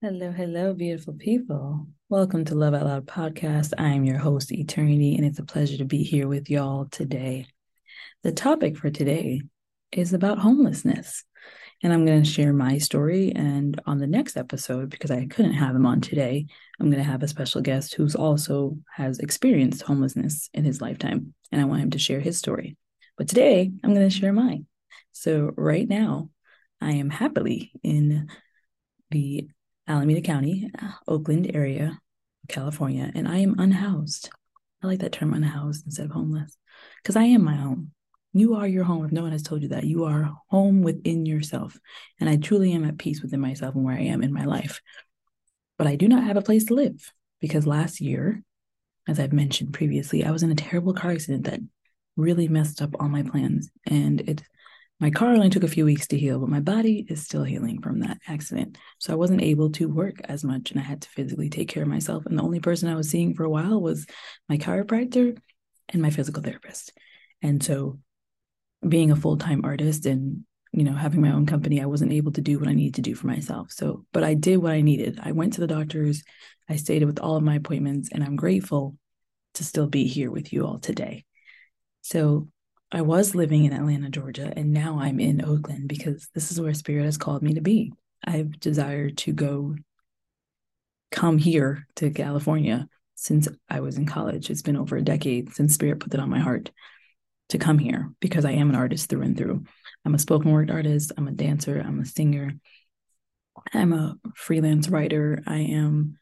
Hello, hello, beautiful people. Welcome to Love Out Loud podcast. I am your host, Eternity, and it's a pleasure to be here with y'all today. The topic for today is about homelessness. And I'm going to share my story. And on the next episode, because I couldn't have him on today, I'm going to have a special guest who's also has experienced homelessness in his lifetime. And I want him to share his story. But today, I'm going to share mine. So, right now, I am happily in the Alameda County, Oakland area, California, and I am unhoused. I like that term unhoused instead of homeless because I am my home. You are your home. If no one has told you that, you are home within yourself. And I truly am at peace within myself and where I am in my life. But I do not have a place to live because last year, as I've mentioned previously, I was in a terrible car accident that really messed up all my plans. And it my car only took a few weeks to heal, but my body is still healing from that accident. So I wasn't able to work as much and I had to physically take care of myself. And the only person I was seeing for a while was my chiropractor and my physical therapist. And so being a full-time artist and you know having my own company i wasn't able to do what i needed to do for myself so but i did what i needed i went to the doctors i stayed with all of my appointments and i'm grateful to still be here with you all today so I was living in Atlanta, Georgia, and now I'm in Oakland because this is where Spirit has called me to be. I've desired to go come here to California since I was in college. It's been over a decade since Spirit put it on my heart to come here because I am an artist through and through. I'm a spoken word artist, I'm a dancer, I'm a singer, I'm a freelance writer. I am,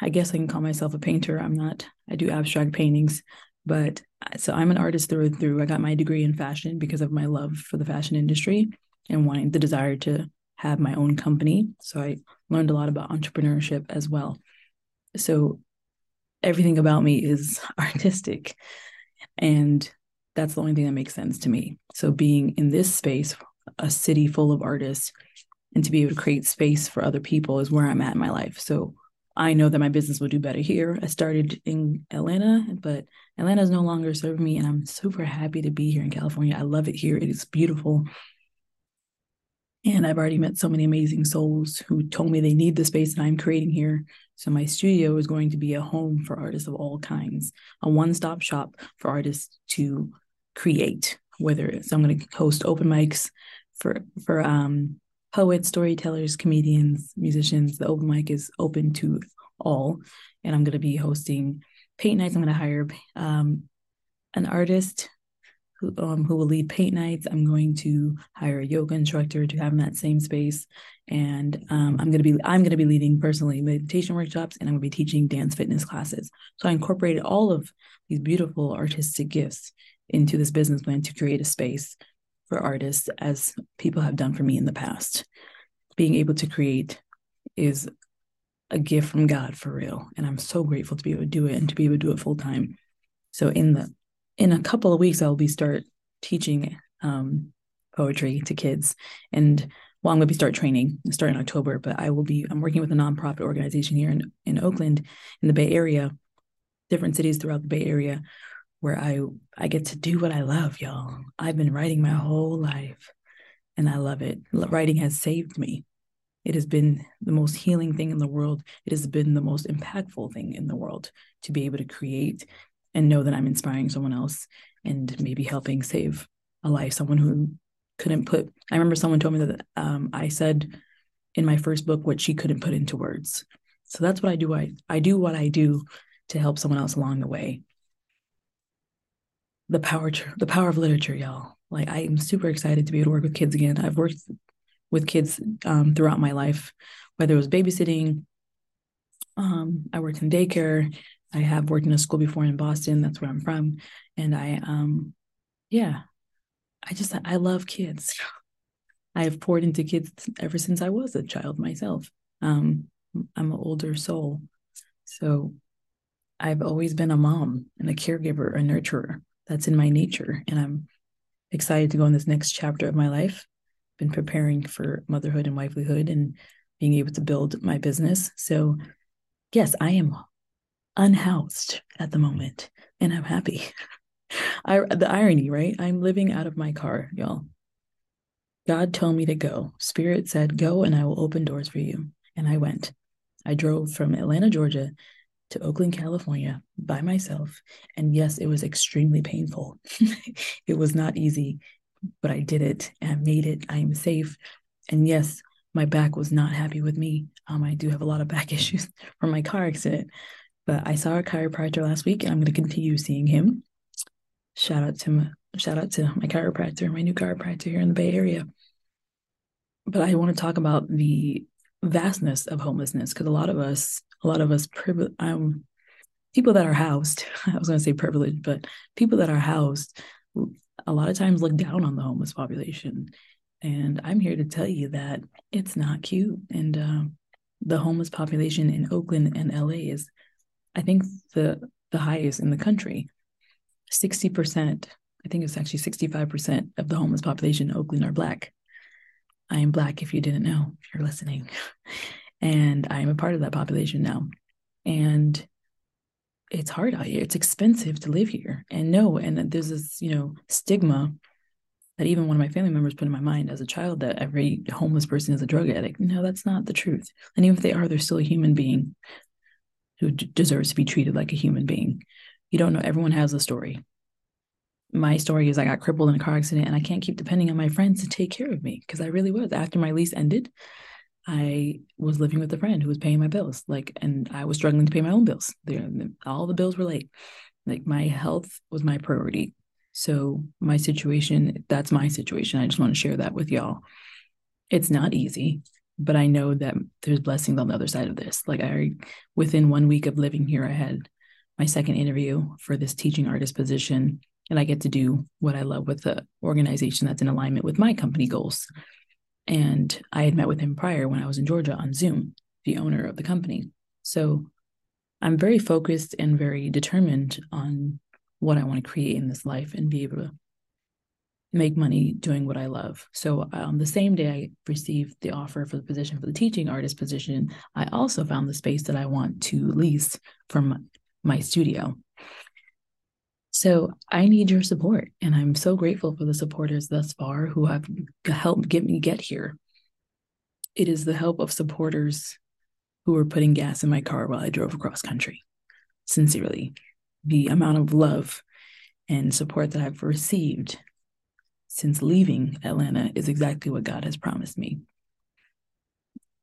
I guess I can call myself a painter. I'm not, I do abstract paintings, but uh, so I'm an artist through and through. I got my degree in fashion because of my love for the fashion industry and wanting the desire to have my own company. So I learned a lot about entrepreneurship as well. So everything about me is artistic. And that's the only thing that makes sense to me. So being in this space, a city full of artists, and to be able to create space for other people is where I'm at in my life. So I know that my business will do better here. I started in Atlanta, but Atlanta is no longer serving me, and I'm super happy to be here in California. I love it here. It is beautiful. And I've already met so many amazing souls who told me they need the space that I'm creating here. So my studio is going to be a home for artists of all kinds, a one-stop shop for artists to create. Whether it's I'm going to host open mics for for um poets, storytellers, comedians, musicians. The open mic is open to all. And I'm going to be hosting paint nights. I'm going to hire um, an artist who, um, who will lead paint nights. I'm going to hire a yoga instructor to have in that same space. And um, I'm going to be I'm going to be leading personally meditation workshops, and I'm going to be teaching dance fitness classes. So I incorporated all of these beautiful artistic gifts into this business plan to create a space for artists as people have done for me in the past. Being able to create is a gift from God for real. And I'm so grateful to be able to do it and to be able to do it full time. So in the in a couple of weeks I'll be start teaching um, poetry to kids. And well, I'm going to be start training start in October, but I will be I'm working with a nonprofit organization here in, in Oakland in the Bay Area, different cities throughout the Bay Area where I I get to do what I love, y'all. I've been writing my whole life and I love it. Writing has saved me. It has been the most healing thing in the world. It has been the most impactful thing in the world to be able to create and know that I'm inspiring someone else and maybe helping save a life. Someone who couldn't put, I remember someone told me that um, I said in my first book what she couldn't put into words. So that's what I do. I, I do what I do to help someone else along the way the power the power of literature, y'all. Like I am super excited to be able to work with kids again. I've worked with kids um, throughout my life, whether it was babysitting. Um, I worked in daycare. I have worked in a school before in Boston. That's where I'm from, and I, um, yeah, I just I love kids. I have poured into kids ever since I was a child myself. Um, I'm an older soul, so I've always been a mom and a caregiver, a nurturer that's in my nature. And I'm excited to go in this next chapter of my life. Been preparing for motherhood and wifelyhood and being able to build my business. So, yes, I am unhoused at the moment and I'm happy. I, the irony, right? I'm living out of my car, y'all. God told me to go. Spirit said, Go and I will open doors for you. And I went. I drove from Atlanta, Georgia to Oakland, California by myself. And yes, it was extremely painful. it was not easy, but I did it and I made it. I am safe. And yes, my back was not happy with me. Um, I do have a lot of back issues from my car accident, but I saw a chiropractor last week and I'm going to continue seeing him. Shout out to my, shout out to my chiropractor, my new chiropractor here in the Bay Area. But I want to talk about the vastness of homelessness because a lot of us, a lot of us, um, people that are housed, I was going to say privileged, but people that are housed, a lot of times look down on the homeless population. And I'm here to tell you that it's not cute. And uh, the homeless population in Oakland and LA is, I think, the the highest in the country. Sixty percent, I think it's actually sixty five percent of the homeless population in Oakland are black. I am Black, if you didn't know, if you're listening. And I am a part of that population now. And it's hard out here. It's expensive to live here. And no, and there's this, you know, stigma that even one of my family members put in my mind as a child that every homeless person is a drug addict. No, that's not the truth. And even if they are, they're still a human being who d- deserves to be treated like a human being. You don't know, everyone has a story my story is I got crippled in a car accident and I can't keep depending on my friends to take care of me because I really was. After my lease ended, I was living with a friend who was paying my bills. Like, and I was struggling to pay my own bills. all the bills were late. Like, my health was my priority. So, my situation, that's my situation. I just want to share that with y'all. It's not easy, but I know that there's blessings on the other side of this. Like, I, within one week of living here, I had my second interview for this teaching artist position and I get to do what I love with the organization that's in alignment with my company goals. And I had met with him prior when I was in Georgia on Zoom, the owner of the company. So I'm very focused and very determined on what I want to create in this life and be able to make money doing what I love. So um, the same day I received the offer for the position for the teaching artist position, I also found the space that I want to lease from my studio. So I need your support. And I'm so grateful for the supporters thus far who have helped get me get here. It is the help of supporters who were putting gas in my car while I drove across country. Sincerely, the amount of love and support that I've received since leaving Atlanta is exactly what God has promised me.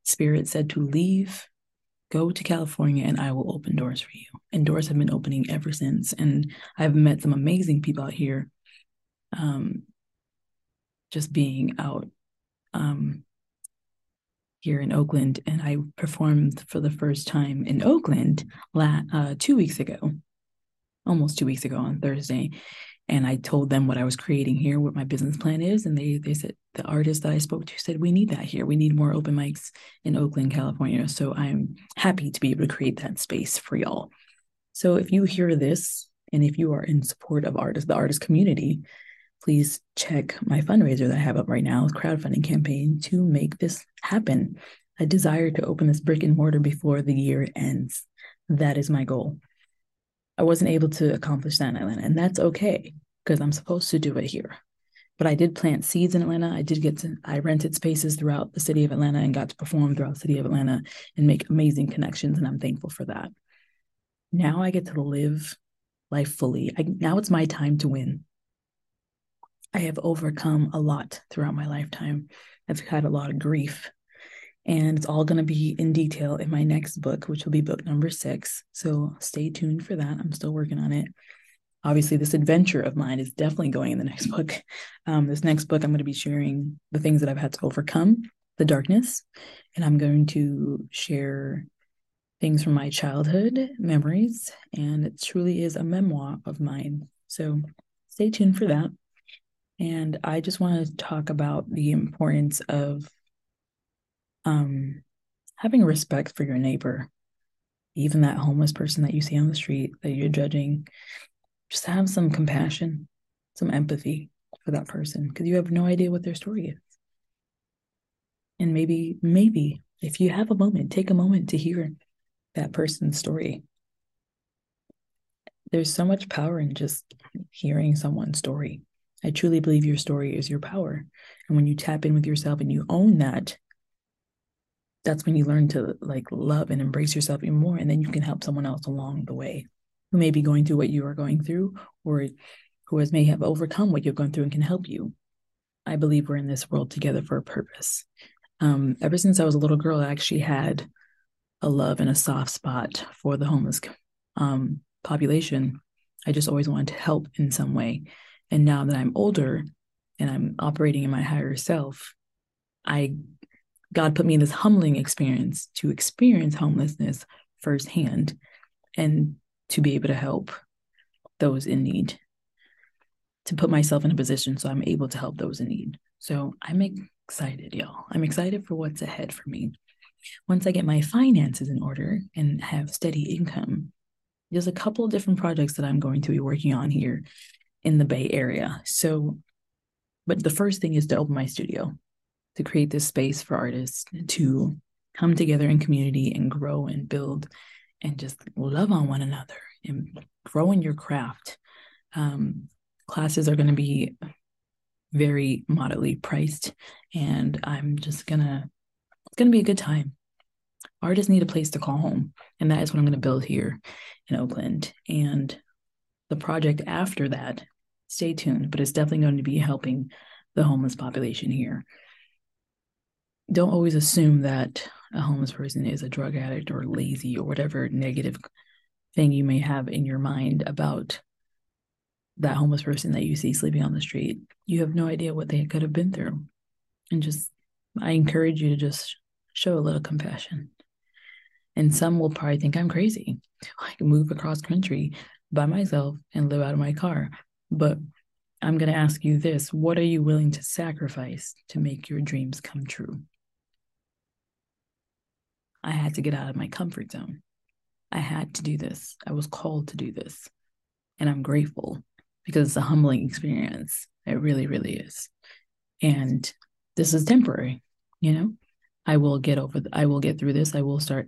Spirit said to leave go to California and I will open doors for you. And doors have been opening ever since. And I've met some amazing people out here. Um, just being out um, here in Oakland, and I performed for the first time in Oakland la- uh, two weeks ago, almost two weeks ago on Thursday and I told them what I was creating here, what my business plan is, and they they said the artist that I spoke to said we need that here. We need more open mics in Oakland, California. So I'm happy to be able to create that space for y'all. So if you hear this and if you are in support of artists, the artist community, please check my fundraiser that I have up right now, crowdfunding campaign to make this happen. I desire to open this brick and mortar before the year ends. That is my goal. I wasn't able to accomplish that in Atlanta, and that's okay because I'm supposed to do it here. But I did plant seeds in Atlanta. I did get to, I rented spaces throughout the city of Atlanta and got to perform throughout the city of Atlanta and make amazing connections. And I'm thankful for that. Now I get to live life fully. I, now it's my time to win. I have overcome a lot throughout my lifetime. I've had a lot of grief and it's all going to be in detail in my next book, which will be book number six. So stay tuned for that. I'm still working on it. Obviously, this adventure of mine is definitely going in the next book. Um, this next book, I'm going to be sharing the things that I've had to overcome, the darkness, and I'm going to share things from my childhood memories. And it truly is a memoir of mine. So stay tuned for that. And I just want to talk about the importance of um, having respect for your neighbor, even that homeless person that you see on the street that you're judging, just have some compassion, some empathy for that person because you have no idea what their story is. And maybe, maybe if you have a moment, take a moment to hear that person's story. There's so much power in just hearing someone's story. I truly believe your story is your power. And when you tap in with yourself and you own that, that's when you learn to like love and embrace yourself even more and then you can help someone else along the way who may be going through what you are going through or who has may have overcome what you're going through and can help you. I believe we're in this world together for a purpose. Um, ever since i was a little girl i actually had a love and a soft spot for the homeless um, population. I just always wanted to help in some way. And now that i'm older and i'm operating in my higher self i God put me in this humbling experience to experience homelessness firsthand and to be able to help those in need, to put myself in a position so I'm able to help those in need. So I'm excited, y'all. I'm excited for what's ahead for me. Once I get my finances in order and have steady income, there's a couple of different projects that I'm going to be working on here in the Bay Area. So, but the first thing is to open my studio to create this space for artists to come together in community and grow and build and just love on one another and grow in your craft. Um, classes are going to be very moderately priced, and I'm just gonna it's gonna be a good time. Artists need a place to call home, and that is what I'm going to build here in Oakland. And the project after that, stay tuned, but it's definitely going to be helping the homeless population here don't always assume that a homeless person is a drug addict or lazy or whatever negative thing you may have in your mind about that homeless person that you see sleeping on the street. You have no idea what they could have been through. And just, I encourage you to just show a little compassion. And some will probably think I'm crazy. I can move across country by myself and live out of my car. But I'm going to ask you this what are you willing to sacrifice to make your dreams come true? I had to get out of my comfort zone. I had to do this. I was called to do this. And I'm grateful because it's a humbling experience. It really, really is. And this is temporary, you know? I will get over I will get through this. I will start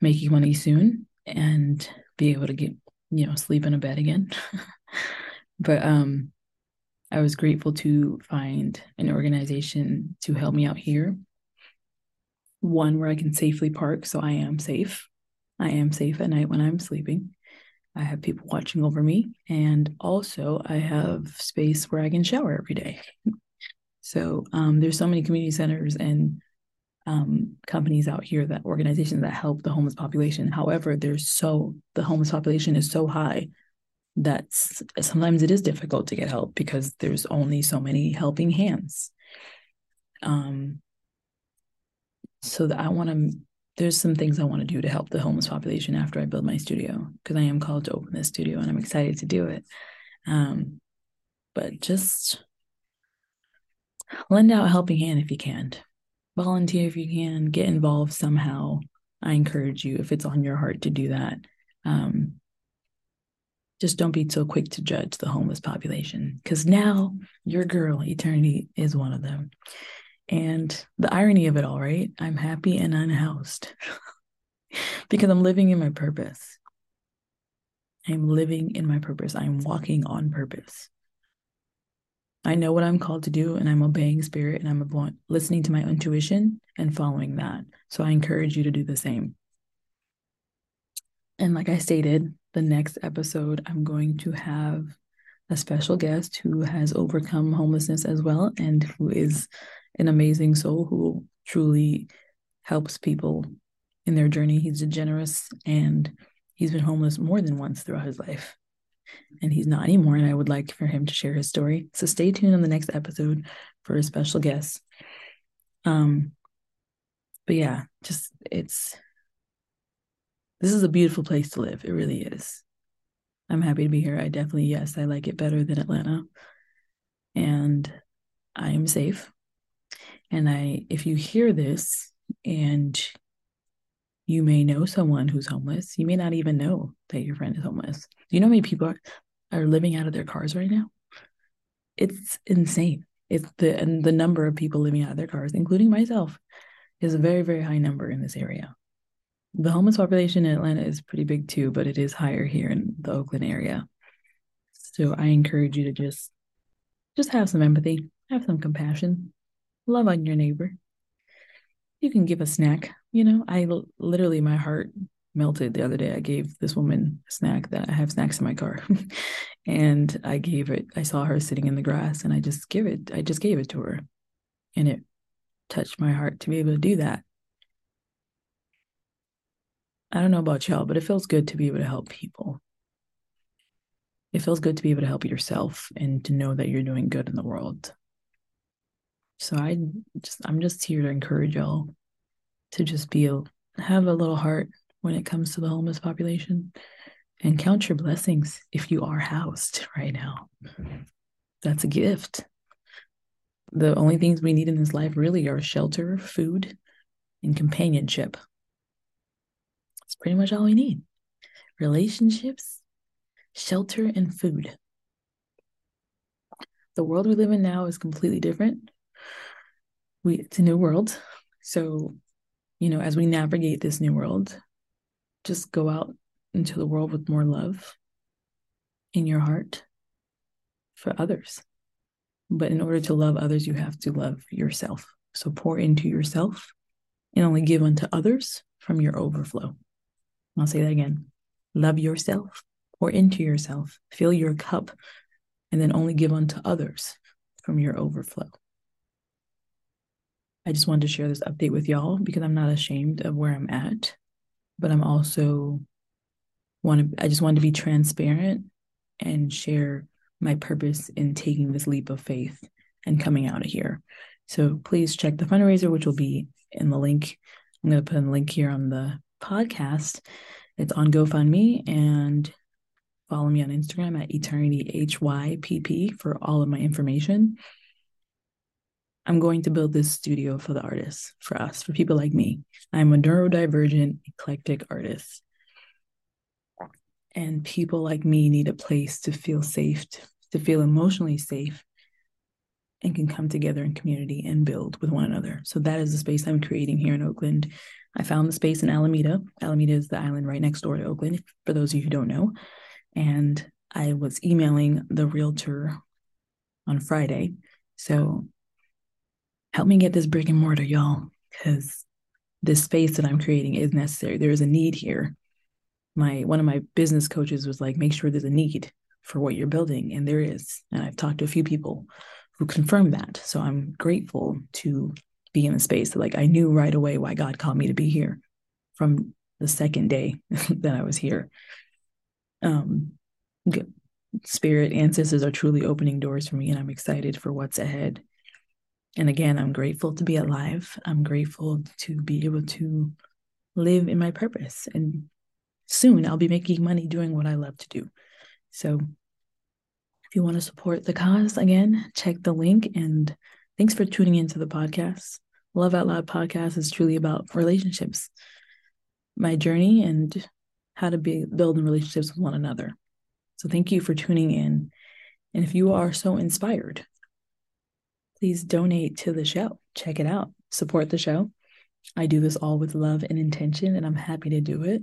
making money soon and be able to get, you know, sleep in a bed again. but um I was grateful to find an organization to help me out here one where I can safely park. So I am safe. I am safe at night when I'm sleeping. I have people watching over me. And also, I have space where I can shower every day. So um, there's so many community centers and um, companies out here that organizations that help the homeless population. However, there's so the homeless population is so high that sometimes it is difficult to get help because there's only so many helping hands. Um, so that I want to there's some things I want to do to help the homeless population after I build my studio because I am called to open this studio and I'm excited to do it. Um, but just lend out a helping hand if you can. Volunteer if you can. Get involved somehow. I encourage you if it's on your heart to do that. Um, just don't be so quick to judge the homeless population because now your girl, Eternity, is one of them. And the irony of it all, right? I'm happy and unhoused because I'm living in my purpose. I'm living in my purpose. I'm walking on purpose. I know what I'm called to do and I'm obeying spirit and I'm listening to my intuition and following that. So I encourage you to do the same. And like I stated, the next episode, I'm going to have a special guest who has overcome homelessness as well and who is an amazing soul who truly helps people in their journey. He's generous and he's been homeless more than once throughout his life. And he's not anymore. And I would like for him to share his story. So stay tuned on the next episode for a special guest. Um, but yeah, just it's this is a beautiful place to live. It really is. I'm happy to be here. I definitely, yes, I like it better than Atlanta. And I am safe. And I, if you hear this and you may know someone who's homeless, you may not even know that your friend is homeless. Do you know how many people are, are living out of their cars right now? It's insane. It's the and the number of people living out of their cars, including myself, is a very, very high number in this area. The homeless population in Atlanta is pretty big too, but it is higher here in the Oakland area. So I encourage you to just just have some empathy, have some compassion, love on your neighbor. You can give a snack you know, I literally, my heart melted the other day. I gave this woman a snack that I have snacks in my car. and I gave it, I saw her sitting in the grass and I just give it, I just gave it to her. And it touched my heart to be able to do that. I don't know about y'all, but it feels good to be able to help people. It feels good to be able to help yourself and to know that you're doing good in the world. So I just I'm just here to encourage y'all to just be a have a little heart when it comes to the homeless population and count your blessings if you are housed right now. That's a gift. The only things we need in this life really are shelter, food, and companionship. That's pretty much all we need. Relationships, shelter, and food. The world we live in now is completely different. We it's a new world. So, you know, as we navigate this new world, just go out into the world with more love in your heart for others. But in order to love others, you have to love yourself. So pour into yourself and only give unto others from your overflow. I'll say that again. Love yourself, pour into yourself, fill your cup, and then only give unto others from your overflow. I just wanted to share this update with y'all because I'm not ashamed of where I'm at but I'm also want to I just want to be transparent and share my purpose in taking this leap of faith and coming out of here. So please check the fundraiser, which will be in the link. I'm going to put a link here on the podcast. It's on GoFundMe and follow me on Instagram at Eternity HYPP for all of my information. I'm going to build this studio for the artists, for us, for people like me. I'm a neurodivergent, eclectic artist. And people like me need a place to feel safe, to feel emotionally safe, and can come together in community and build with one another. So that is the space I'm creating here in Oakland. I found the space in Alameda. Alameda is the island right next door to Oakland, for those of you who don't know. And I was emailing the realtor on Friday. So help me get this brick and mortar, y'all, because this space that I'm creating is necessary. There is a need here. My one of my business coaches was like, make sure there's a need for what you're building, and there is. And I've talked to a few people who confirmed that. So I'm grateful to be in the space. That like I knew right away why God called me to be here from the second day that I was here. Um, spirit ancestors are truly opening doors for me, and I'm excited for what's ahead. And again, I'm grateful to be alive. I'm grateful to be able to live in my purpose. And soon I'll be making money doing what I love to do. So if you want to support the cause, again, check the link. And thanks for tuning into the podcast. Love Out Loud podcast is truly about relationships, my journey, and how to be building relationships with one another. So thank you for tuning in. And if you are so inspired please donate to the show. Check it out. Support the show. I do this all with love and intention, and I'm happy to do it.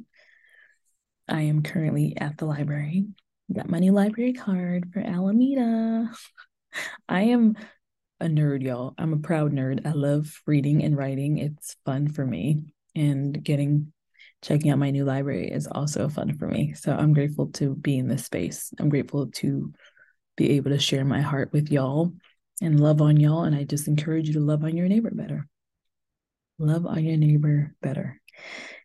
I am currently at the library. Got my new library card for Alameda. I am a nerd, y'all. I'm a proud nerd. I love reading and writing. It's fun for me. And getting checking out my new library is also fun for me. So I'm grateful to be in this space. I'm grateful to be able to share my heart with y'all and love on y'all. And I just encourage you to love on your neighbor better. Love on your neighbor better.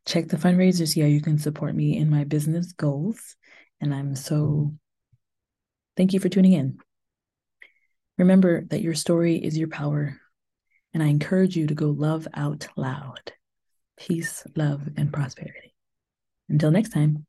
Check the fundraiser, see how you can support me in my business goals. And I'm so thank you for tuning in. Remember that your story is your power. And I encourage you to go love out loud. Peace, love, and prosperity. Until next time.